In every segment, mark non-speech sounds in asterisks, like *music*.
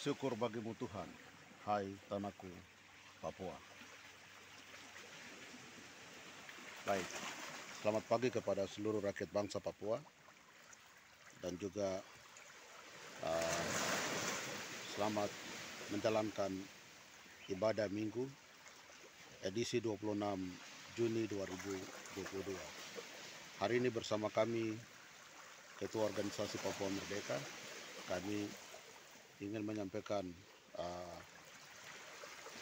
Syukur bagimu Tuhan, hai tanahku Papua. Baik, selamat pagi kepada seluruh rakyat bangsa Papua dan juga uh, selamat menjalankan ibadah minggu edisi 26 Juni 2022. Hari ini bersama kami Ketua Organisasi Papua Merdeka, kami ingin menyampaikan uh,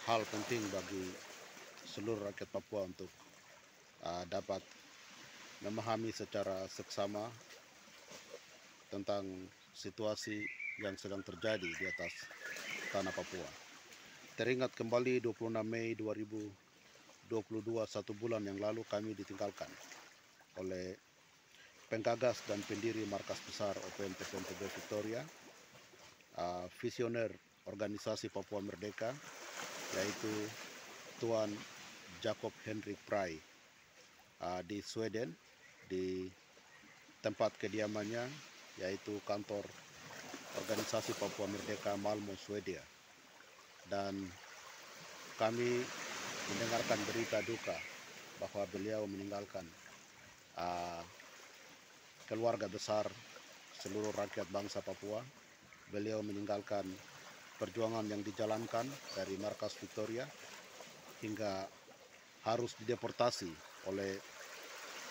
hal penting bagi seluruh rakyat Papua untuk uh, dapat memahami secara seksama tentang situasi yang sedang terjadi di atas tanah Papua. Teringat kembali 26 Mei 2022 satu bulan yang lalu kami ditinggalkan oleh penggagas dan pendiri markas besar OPM PPNPB Victoria uh, visioner organisasi Papua Merdeka yaitu Tuan Jacob Henrik Prai uh, di Sweden di tempat kediamannya yaitu kantor organisasi Papua Merdeka Malmo Swedia. Dan kami mendengarkan berita duka bahwa beliau meninggalkan uh, keluarga besar seluruh rakyat bangsa Papua beliau meninggalkan perjuangan yang dijalankan dari markas Victoria hingga harus dideportasi oleh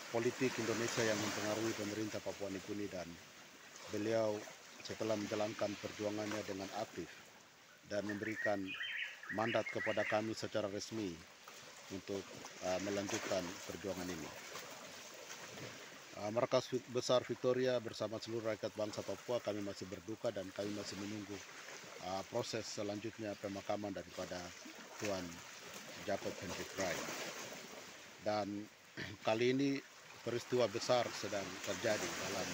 politik Indonesia yang mempengaruhi pemerintah Papua Nugini dan beliau setelah menjalankan perjuangannya dengan aktif dan memberikan mandat kepada kami secara resmi untuk uh, melanjutkan perjuangan ini. Uh, markas besar Victoria bersama seluruh rakyat bangsa Papua kami masih berduka dan kami masih menunggu uh, proses selanjutnya pemakaman daripada Tuan Jacob Hendrik Prai. Dan *clears throat* kali ini peristiwa besar sedang terjadi dalam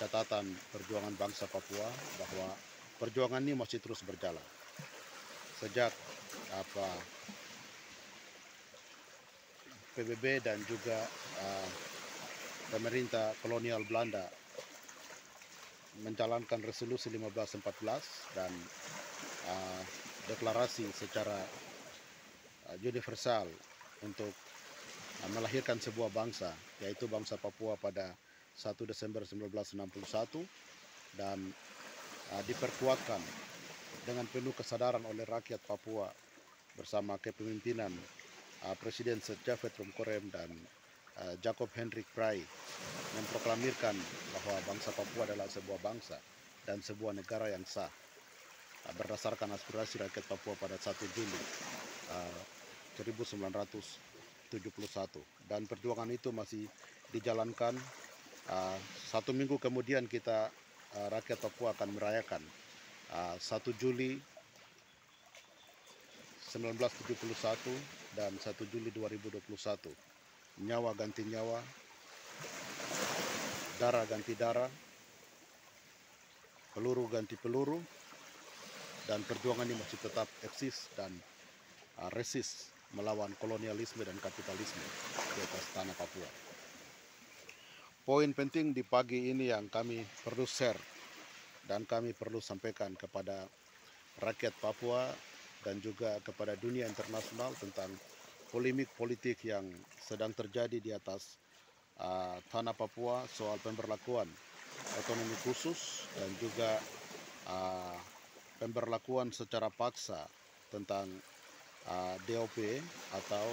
catatan perjuangan bangsa Papua bahwa perjuangan ini masih terus berjalan. Sejak apa PBB dan juga uh, pemerintah kolonial Belanda menjalankan resolusi 1514 dan uh, deklarasi secara uh, universal untuk uh, melahirkan sebuah bangsa yaitu bangsa Papua pada 1 Desember 1961 dan uh, diperkuatkan dengan penuh kesadaran oleh rakyat Papua bersama kepemimpinan uh, Presiden Sir Jafet Rumkorem dan Jacob Hendrik Prai memproklamirkan bahwa bangsa Papua adalah sebuah bangsa dan sebuah negara yang sah. Uh, berdasarkan aspirasi rakyat Papua pada 1 Juli uh, 1971 dan perjuangan itu masih dijalankan satu minggu kemudian kita rakyat Papua akan merayakan uh, 1 Juli 1971 dan 1 Juli 2021 nyawa ganti nyawa darah ganti darah peluru ganti peluru dan perjuangan ini masih tetap eksis dan uh, resist melawan kolonialisme dan kapitalisme di atas tanah Papua. Poin penting di pagi ini yang kami perlu share dan kami perlu sampaikan kepada rakyat Papua dan juga kepada dunia internasional tentang polemik politik yang sedang terjadi di atas uh, tanah Papua soal pemberlakuan otonomi khusus dan juga uh, pemberlakuan secara paksa tentang uh, DOP atau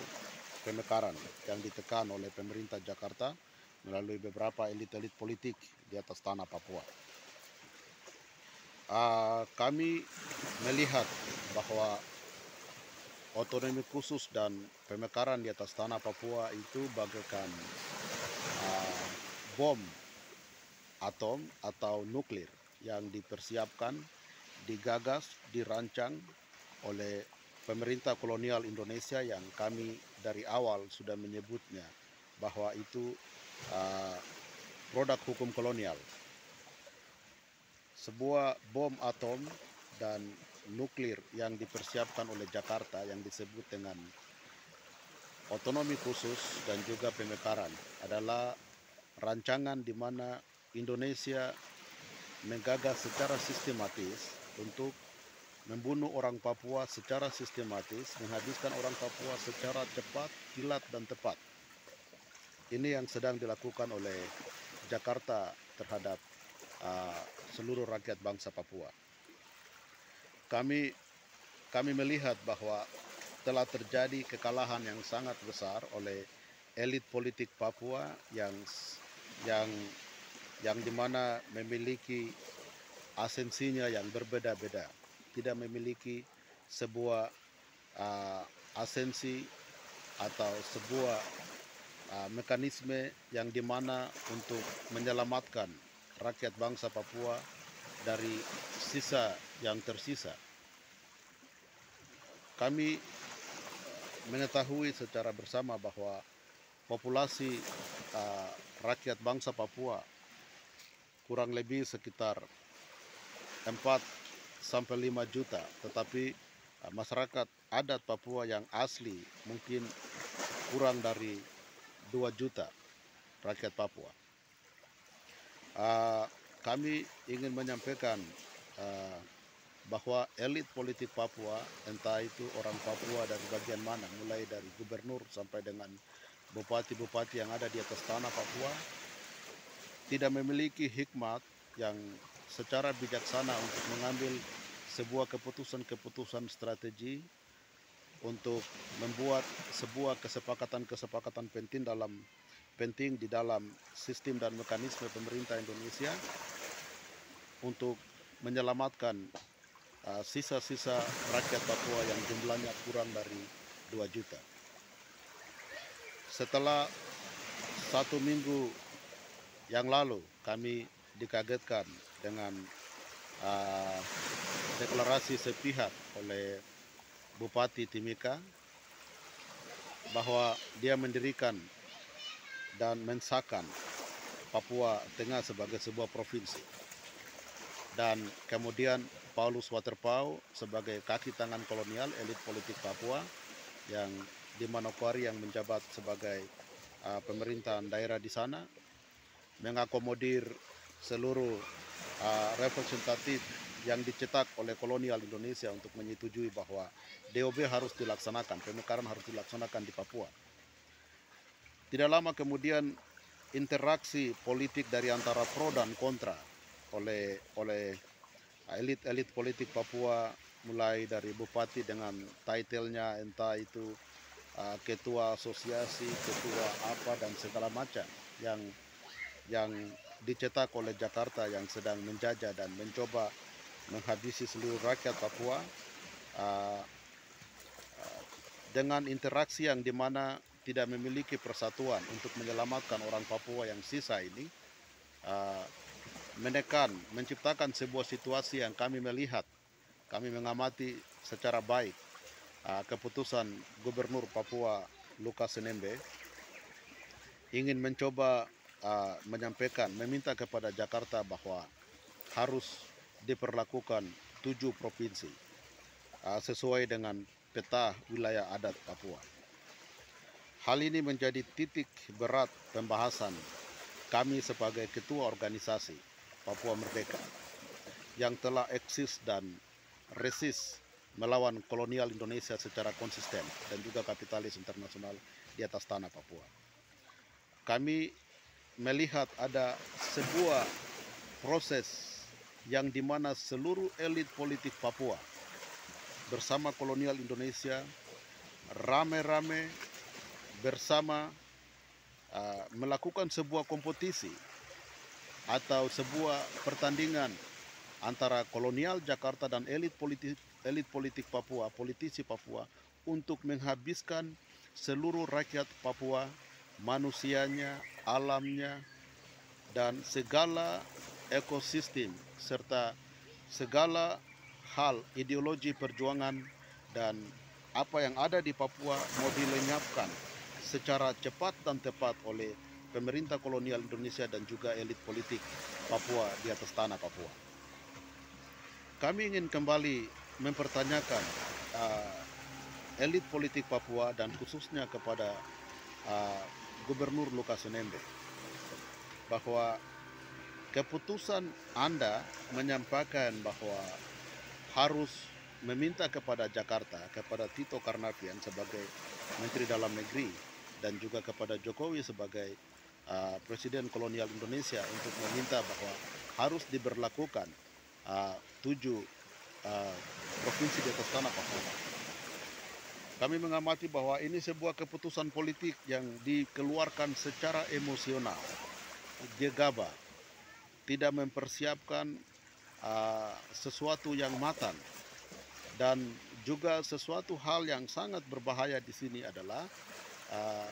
pemekaran yang ditekan oleh pemerintah Jakarta melalui beberapa elit-elit politik di atas tanah Papua. Uh, kami melihat bahwa otonomi khusus dan pemekaran di atas tanah Papua itu bagaikan uh, bom atom atau nuklir yang dipersiapkan, digagas, dirancang oleh pemerintah kolonial Indonesia yang kami dari awal sudah menyebutnya bahwa itu uh, produk hukum kolonial. Sebuah bom atom dan nuklir yang dipersiapkan oleh Jakarta yang disebut dengan otonomi khusus dan juga pemekaran adalah rancangan di mana Indonesia menggagas secara sistematis untuk membunuh orang Papua secara sistematis, menghabiskan orang Papua secara cepat, kilat, dan tepat. Ini yang sedang dilakukan oleh Jakarta terhadap uh, seluruh rakyat bangsa Papua. Kami kami melihat bahwa telah terjadi kekalahan yang sangat besar oleh elit politik Papua yang yang yang di mana memiliki asensinya yang berbeda-beda, tidak memiliki sebuah uh, asensi atau sebuah uh, mekanisme yang di mana untuk menyelamatkan rakyat bangsa Papua dari sisa yang tersisa. Kami mengetahui secara bersama bahwa populasi uh, rakyat bangsa Papua kurang lebih sekitar 4 sampai 5 juta, tetapi uh, masyarakat adat Papua yang asli mungkin kurang dari 2 juta rakyat Papua. Uh, kami ingin menyampaikan uh, bahwa elit politik Papua, entah itu orang Papua dari bagian mana, mulai dari gubernur sampai dengan bupati-bupati yang ada di atas tanah Papua, tidak memiliki hikmat yang secara bijaksana untuk mengambil sebuah keputusan-keputusan strategi untuk membuat sebuah kesepakatan-kesepakatan penting dalam penting di dalam sistem dan mekanisme pemerintah Indonesia untuk menyelamatkan uh, sisa-sisa uh, rakyat Papua yang jumlahnya kurang dari 2 juta. Setelah satu minggu yang lalu kami dikagetkan dengan uh, deklarasi sepihak oleh Bupati Timika bahwa dia mendirikan dan mensahkan Papua Tengah sebagai sebuah provinsi. Dan kemudian Paulus Waterpau sebagai kaki tangan kolonial elit politik Papua yang di Manokwari yang menjabat sebagai uh, pemerintahan daerah di sana mengakomodir seluruh uh, representatif yang dicetak oleh kolonial Indonesia untuk menyetujui bahwa DOB harus dilaksanakan, pemekaran harus dilaksanakan di Papua. Tidak lama kemudian interaksi politik dari antara pro dan kontra oleh oleh elit-elit politik Papua mulai dari bupati dengan titlenya entah itu uh, ketua asosiasi, ketua apa dan segala macam yang yang dicetak oleh Jakarta yang sedang menjajah dan mencoba menghabisi seluruh rakyat Papua. Uh, uh, dengan interaksi yang di mana tidak memiliki persatuan untuk menyelamatkan orang Papua yang sisa ini uh, menekan, menciptakan sebuah situasi yang kami melihat, kami mengamati secara baik uh, keputusan Gubernur Papua Lukas Nmb ingin mencoba uh, menyampaikan, meminta kepada Jakarta bahwa harus diperlakukan tujuh provinsi uh, sesuai dengan peta wilayah adat Papua. Hal ini menjadi titik berat pembahasan kami sebagai ketua organisasi Papua Merdeka yang telah eksis dan resis melawan kolonial Indonesia secara konsisten dan juga kapitalis internasional di atas tanah Papua. Kami melihat ada sebuah proses yang di mana seluruh elit politik Papua bersama kolonial Indonesia rame-rame bersama uh, melakukan sebuah kompetisi atau sebuah pertandingan antara kolonial Jakarta dan elit politik elit politik Papua, politisi Papua untuk menghabiskan seluruh rakyat Papua, manusianya, alamnya, dan segala ekosistem serta segala hal ideologi perjuangan dan apa yang ada di Papua mau dilenyapkan secara cepat dan tepat oleh pemerintah kolonial Indonesia dan juga elit politik Papua di atas tanah Papua. Kami ingin kembali mempertanyakan uh, elit politik Papua dan khususnya kepada uh, Gubernur Lukas Nmb bahwa keputusan Anda menyampaikan bahwa harus meminta kepada Jakarta, kepada Tito Karnavian sebagai Menteri Dalam Negeri dan juga kepada Jokowi sebagai uh, Presiden Kolonial Indonesia untuk meminta bahwa harus diberlakukan uh, tujuh uh, provinsi di atas tanah Papua. Kami mengamati bahwa ini sebuah keputusan politik yang dikeluarkan secara emosional, gegabah, tidak mempersiapkan uh, sesuatu yang matang dan juga sesuatu hal yang sangat berbahaya di sini adalah uh,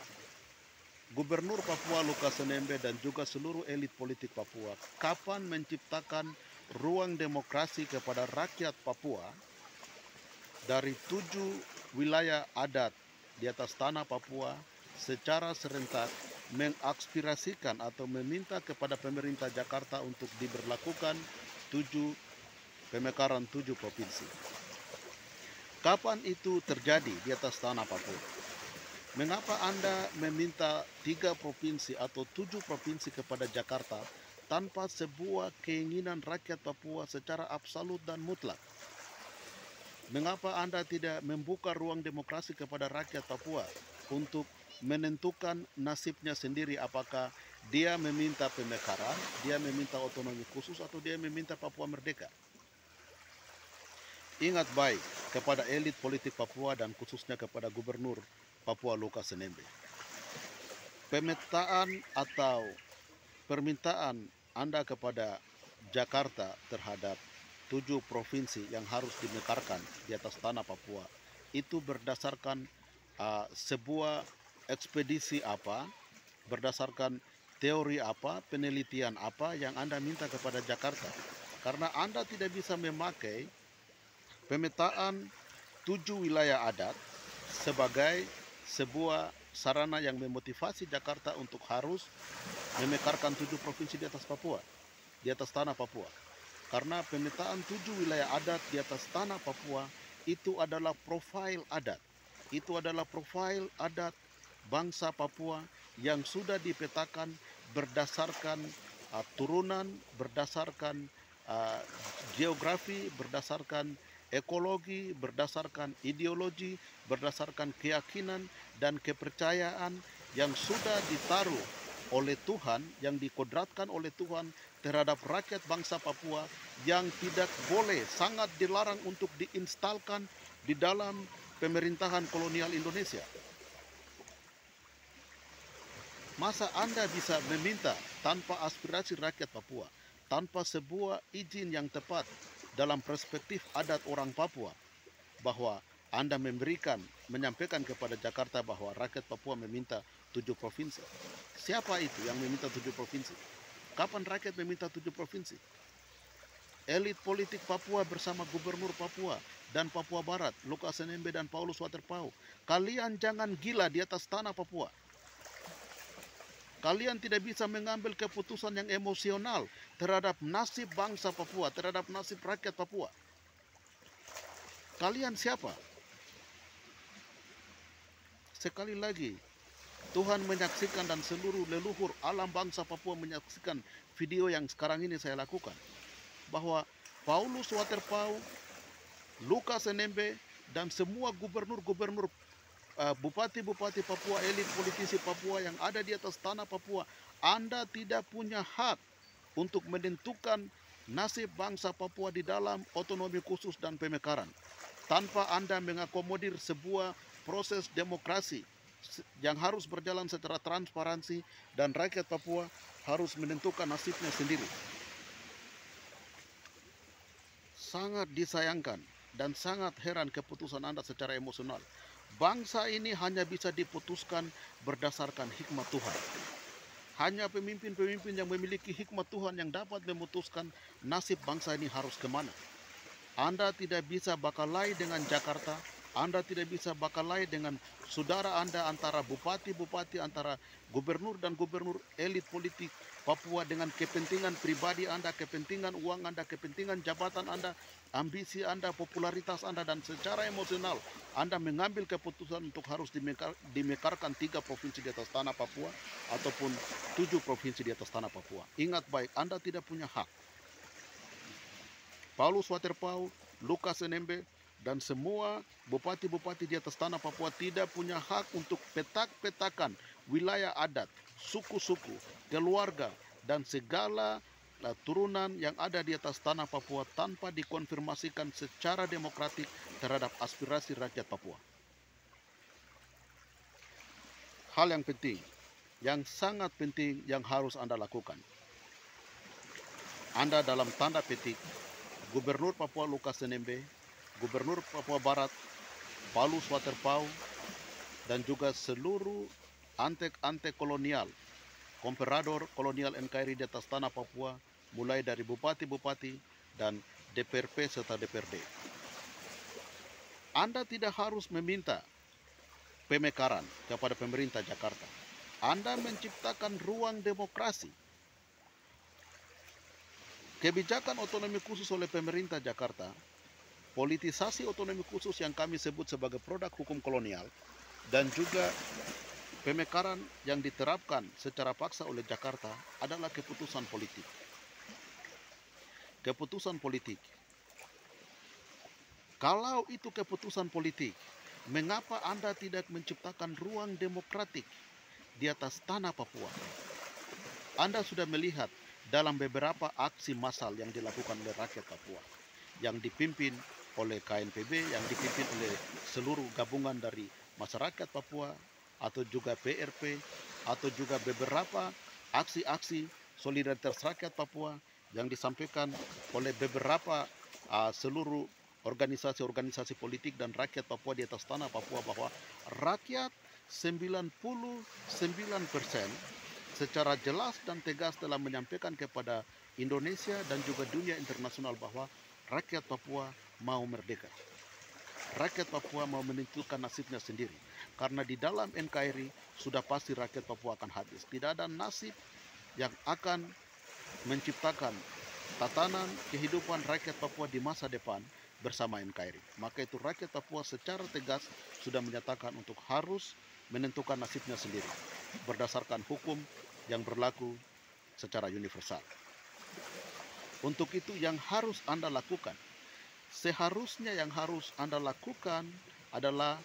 Gubernur Papua Lukas Nmb dan juga seluruh elit politik Papua kapan menciptakan ruang demokrasi kepada rakyat Papua dari tujuh wilayah adat di atas tanah Papua secara serentak mengaspirasikan atau meminta kepada pemerintah Jakarta untuk diberlakukan tujuh pemekaran tujuh provinsi. Kapan itu terjadi di atas tanah Papua? Mengapa Anda meminta tiga provinsi atau tujuh provinsi kepada Jakarta tanpa sebuah keinginan rakyat Papua secara absolut dan mutlak? Mengapa Anda tidak membuka ruang demokrasi kepada rakyat Papua untuk menentukan nasibnya sendiri apakah dia meminta pemekaran, dia meminta otonomi khusus atau dia meminta Papua merdeka? Ingat baik kepada elit politik Papua dan khususnya kepada gubernur Papua Lukas Nmb. Pemetaan atau permintaan Anda kepada Jakarta terhadap tujuh provinsi yang harus dimekarkan di atas tanah Papua itu berdasarkan uh, sebuah ekspedisi apa, berdasarkan teori apa, penelitian apa yang Anda minta kepada Jakarta. Karena Anda tidak bisa memakai pemetaan tujuh wilayah adat sebagai sebuah sarana yang memotivasi Jakarta untuk harus memekarkan tujuh provinsi di atas Papua, di atas tanah Papua. Karena pemetaan tujuh wilayah adat di atas tanah Papua itu adalah profil adat. Itu adalah profil adat bangsa Papua yang sudah dipetakan berdasarkan uh, turunan, berdasarkan uh, geografi, berdasarkan ekologi, berdasarkan ideologi, berdasarkan keyakinan dan kepercayaan yang sudah ditaruh oleh Tuhan, yang dikodratkan oleh Tuhan terhadap rakyat bangsa Papua yang tidak boleh, sangat dilarang untuk diinstalkan di dalam pemerintahan kolonial Indonesia. Masa Anda bisa meminta tanpa aspirasi rakyat Papua, tanpa sebuah izin yang tepat dalam perspektif adat orang Papua bahwa Anda memberikan, menyampaikan kepada Jakarta bahwa rakyat Papua meminta tujuh provinsi. Siapa itu yang meminta tujuh provinsi? Kapan rakyat meminta tujuh provinsi? Elit politik Papua bersama Gubernur Papua dan Papua Barat, Lukas NMB dan Paulus Waterpau. Kalian jangan gila di atas tanah Papua. Kalian tidak bisa mengambil keputusan yang emosional terhadap nasib bangsa Papua, terhadap nasib rakyat Papua. Kalian siapa? Sekali lagi, Tuhan menyaksikan dan seluruh leluhur alam bangsa Papua menyaksikan video yang sekarang ini saya lakukan. Bahwa Paulus Waterpau, Lukas NMB, dan semua gubernur-gubernur bupati-bupati Papua, elit politisi Papua yang ada di atas tanah Papua, Anda tidak punya hak untuk menentukan nasib bangsa Papua di dalam otonomi khusus dan pemekaran. Tanpa Anda mengakomodir sebuah proses demokrasi yang harus berjalan secara transparansi dan rakyat Papua harus menentukan nasibnya sendiri. Sangat disayangkan dan sangat heran keputusan Anda secara emosional Bangsa ini hanya bisa diputuskan berdasarkan hikmat Tuhan. Hanya pemimpin-pemimpin yang memiliki hikmat Tuhan yang dapat memutuskan nasib bangsa ini harus ke mana. Anda tidak bisa bakalai dengan Jakarta, Anda tidak bisa bakalai dengan saudara Anda antara bupati-bupati, antara gubernur dan gubernur elit politik Papua dengan kepentingan pribadi Anda, kepentingan uang Anda, kepentingan jabatan Anda, ambisi Anda, popularitas Anda, dan secara emosional Anda mengambil keputusan untuk harus dimekar, dimekarkan tiga provinsi di atas tanah Papua ataupun tujuh provinsi di atas tanah Papua. Ingat baik, Anda tidak punya hak. Paulus Waterpau, Lukas NMB, dan semua bupati-bupati di atas tanah Papua tidak punya hak untuk petak-petakan wilayah adat, suku-suku, keluarga, dan segala uh, turunan yang ada di atas tanah Papua tanpa dikonfirmasikan secara demokratik terhadap aspirasi rakyat Papua. Hal yang penting, yang sangat penting yang harus Anda lakukan. Anda dalam tanda petik Gubernur Papua Lukas NMB Gubernur Papua Barat, Palu Waterpau, dan juga seluruh antek-antek kolonial, komperador kolonial NKRI di atas tanah Papua, mulai dari bupati-bupati dan DPRP serta DPRD. Anda tidak harus meminta pemekaran kepada pemerintah Jakarta. Anda menciptakan ruang demokrasi. Kebijakan otonomi khusus oleh pemerintah Jakarta politisasi otonomi khusus yang kami sebut sebagai produk hukum kolonial dan juga pemekaran yang diterapkan secara paksa oleh Jakarta adalah keputusan politik. Keputusan politik. Kalau itu keputusan politik, mengapa Anda tidak menciptakan ruang demokratik di atas tanah Papua? Anda sudah melihat dalam beberapa aksi massal yang dilakukan oleh rakyat Papua yang dipimpin oleh KNPB yang dipimpin oleh seluruh gabungan dari masyarakat Papua atau juga PRP atau juga beberapa aksi-aksi solidaritas rakyat Papua yang disampaikan oleh beberapa uh, seluruh organisasi-organisasi politik dan rakyat Papua di atas tanah Papua bahwa rakyat 99% secara jelas dan tegas telah menyampaikan kepada Indonesia dan juga dunia internasional bahwa rakyat Papua mau merdeka. Rakyat Papua mau menentukan nasibnya sendiri. Karena di dalam NKRI sudah pasti rakyat Papua akan habis. Tidak ada nasib yang akan menciptakan tatanan kehidupan rakyat Papua di masa depan bersama NKRI. Maka itu rakyat Papua secara tegas sudah menyatakan untuk harus menentukan nasibnya sendiri berdasarkan hukum yang berlaku secara universal. Untuk itu yang harus Anda lakukan seharusnya yang harus Anda lakukan adalah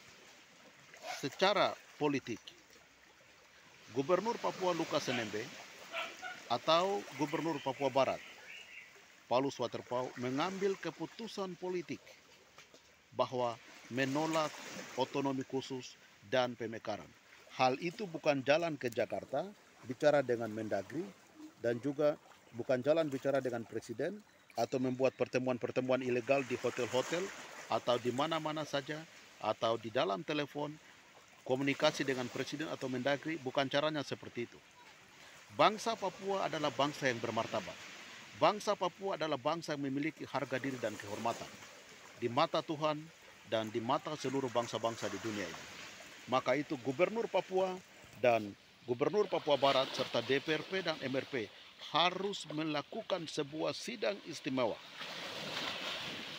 secara politik. Gubernur Papua Lukas NMB atau Gubernur Papua Barat Paulus Waterpau mengambil keputusan politik bahwa menolak otonomi khusus dan pemekaran. Hal itu bukan jalan ke Jakarta bicara dengan Mendagri dan juga bukan jalan bicara dengan presiden atau membuat pertemuan-pertemuan ilegal di hotel-hotel atau di mana-mana saja atau di dalam telepon komunikasi dengan presiden atau mendagri bukan caranya seperti itu. Bangsa Papua adalah bangsa yang bermartabat. Bangsa Papua adalah bangsa yang memiliki harga diri dan kehormatan di mata Tuhan dan di mata seluruh bangsa-bangsa di dunia ini. Maka itu Gubernur Papua dan Gubernur Papua Barat serta DPRP dan MRP harus melakukan sebuah sidang istimewa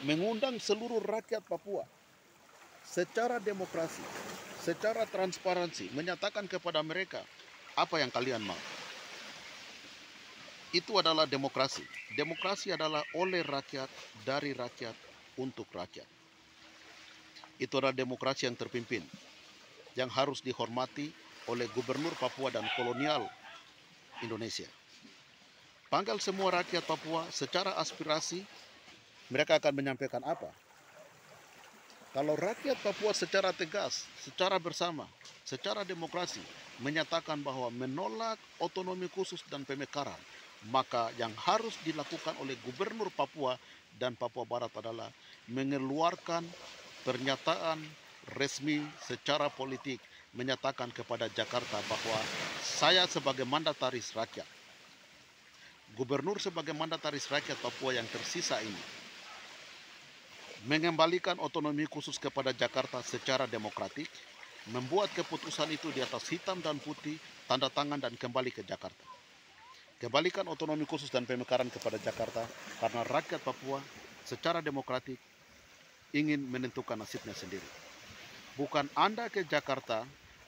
mengundang seluruh rakyat Papua secara demokrasi, secara transparansi, menyatakan kepada mereka apa yang kalian mau. Itu adalah demokrasi. Demokrasi adalah oleh rakyat, dari rakyat, untuk rakyat. Itu adalah demokrasi yang terpimpin, yang harus dihormati oleh gubernur Papua dan kolonial Indonesia. Panggil semua rakyat Papua secara aspirasi, mereka akan menyampaikan apa? Kalau rakyat Papua secara tegas, secara bersama, secara demokrasi menyatakan bahwa menolak otonomi khusus dan pemekaran, maka yang harus dilakukan oleh gubernur Papua dan Papua Barat adalah mengeluarkan pernyataan resmi secara politik menyatakan kepada Jakarta bahwa saya sebagai mandataris rakyat gubernur sebagai mandataris rakyat Papua yang tersisa ini mengembalikan otonomi khusus kepada Jakarta secara demokratik, membuat keputusan itu di atas hitam dan putih, tanda tangan dan kembali ke Jakarta. Kembalikan otonomi khusus dan pemekaran kepada Jakarta karena rakyat Papua secara demokratik ingin menentukan nasibnya sendiri. Bukan Anda ke Jakarta,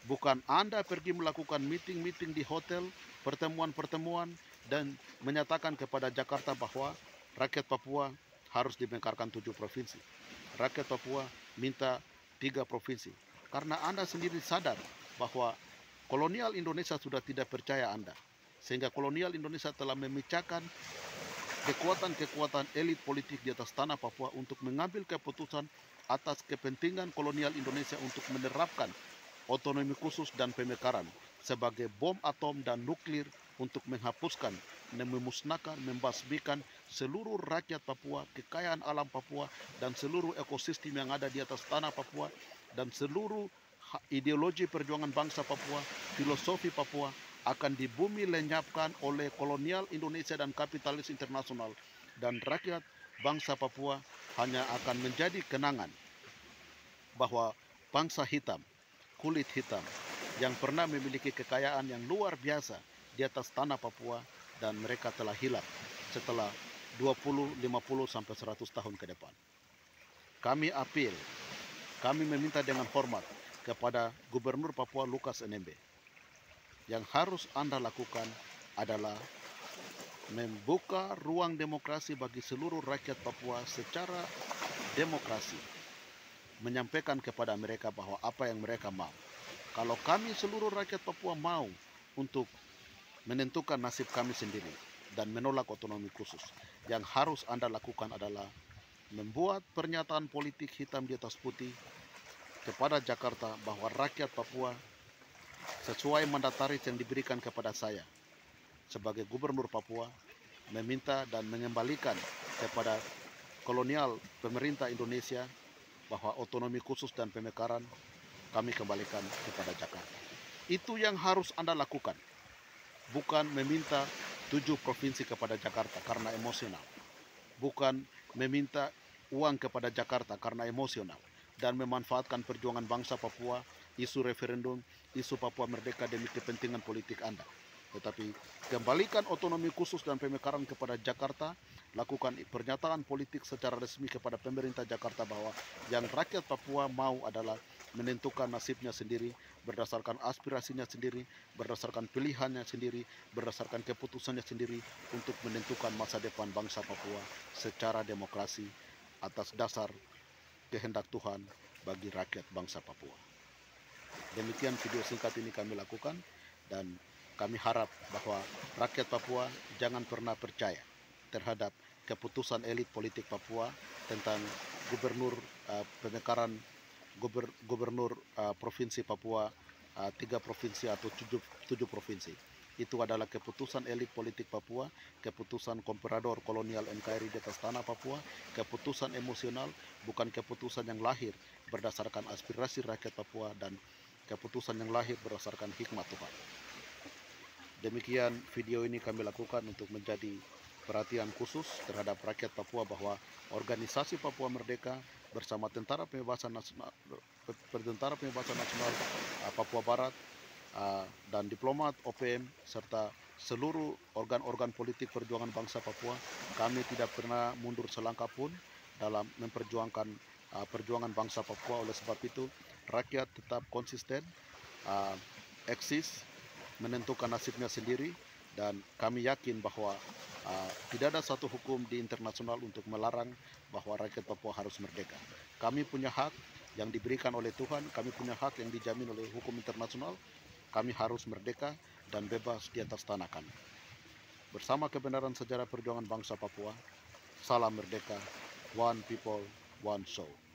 bukan Anda pergi melakukan meeting-meeting di hotel, pertemuan-pertemuan, dan menyatakan kepada Jakarta bahwa rakyat Papua harus dimekarkan tujuh provinsi. rakyat Papua minta tiga provinsi. Karena Anda sendiri sadar bahwa kolonial Indonesia sudah tidak percaya Anda. Sehingga kolonial Indonesia telah memecahkan kekuatan-kekuatan elit politik di atas tanah Papua untuk mengambil keputusan atas kepentingan kolonial Indonesia untuk menerapkan otonomi khusus dan pemekaran sebagai bom atom dan nuklir untuk menghapuskan, memusnahkan, membasmikan seluruh rakyat Papua, kekayaan alam Papua, dan seluruh ekosistem yang ada di atas tanah Papua, dan seluruh ideologi perjuangan bangsa Papua, filosofi Papua akan di bumi lenyapkan oleh kolonial Indonesia dan kapitalis internasional. Dan rakyat bangsa Papua hanya akan menjadi kenangan bahwa bangsa hitam, kulit hitam yang pernah memiliki kekayaan yang luar biasa di atas tanah Papua dan mereka telah hilang setelah 20, 50 sampai 100 tahun ke depan. Kami apel, kami meminta dengan hormat kepada Gubernur Papua Lukas NMB yang harus Anda lakukan adalah membuka ruang demokrasi bagi seluruh rakyat Papua secara demokrasi. Menyampaikan kepada mereka bahwa apa yang mereka mau. Kalau kami seluruh rakyat Papua mau untuk menentukan nasib kami sendiri dan menolak otonomi khusus. Yang harus Anda lakukan adalah membuat pernyataan politik hitam di atas putih kepada Jakarta bahwa rakyat Papua sesuai mandataris yang diberikan kepada saya sebagai gubernur Papua meminta dan mengembalikan kepada kolonial pemerintah Indonesia bahwa otonomi khusus dan pemekaran kami kembalikan kepada Jakarta. Itu yang harus Anda lakukan. Bukan meminta tujuh provinsi kepada Jakarta karena emosional. Bukan meminta uang kepada Jakarta karena emosional. Dan memanfaatkan perjuangan bangsa Papua isu referendum, isu Papua Merdeka demi kepentingan politik Anda. Tetapi kembalikan otonomi khusus dan pemekaran kepada Jakarta, lakukan pernyataan politik secara resmi kepada pemerintah Jakarta bahwa yang rakyat Papua mau adalah menentukan nasibnya sendiri berdasarkan aspirasinya sendiri, berdasarkan pilihannya sendiri, berdasarkan keputusannya sendiri untuk menentukan masa depan bangsa Papua secara demokrasi atas dasar kehendak Tuhan bagi rakyat bangsa Papua. Demikian video singkat ini kami lakukan dan kami harap bahwa rakyat Papua jangan pernah percaya terhadap keputusan elit politik Papua tentang gubernur uh, pemekaran guber, gubernur uh, provinsi Papua uh, tiga provinsi atau tujuh, tujuh provinsi itu adalah keputusan elit politik Papua, keputusan komperador kolonial NKRI di atas tanah Papua, keputusan emosional, bukan keputusan yang lahir berdasarkan aspirasi rakyat Papua dan keputusan yang lahir berdasarkan hikmat Tuhan. Demikian video ini kami lakukan untuk menjadi perhatian khusus terhadap rakyat Papua bahwa organisasi Papua Merdeka bersama Tentara Pembebasan Nasional, Tentara Pembebasan Nasional uh, Papua Barat uh, dan diplomat OPM serta seluruh organ-organ politik perjuangan bangsa Papua, kami tidak pernah mundur selangkah pun dalam memperjuangkan uh, perjuangan bangsa Papua. Oleh sebab itu, rakyat tetap konsisten, eksis, menentukan nasibnya sendiri, dan kami yakin bahwa uh, tidak ada satu hukum di internasional untuk melarang bahwa rakyat Papua harus merdeka. Kami punya hak yang diberikan oleh Tuhan, kami punya hak yang dijamin oleh hukum internasional, kami harus merdeka dan bebas di atas tanah kami. Bersama kebenaran sejarah perjuangan bangsa Papua, salam merdeka, one people, one soul.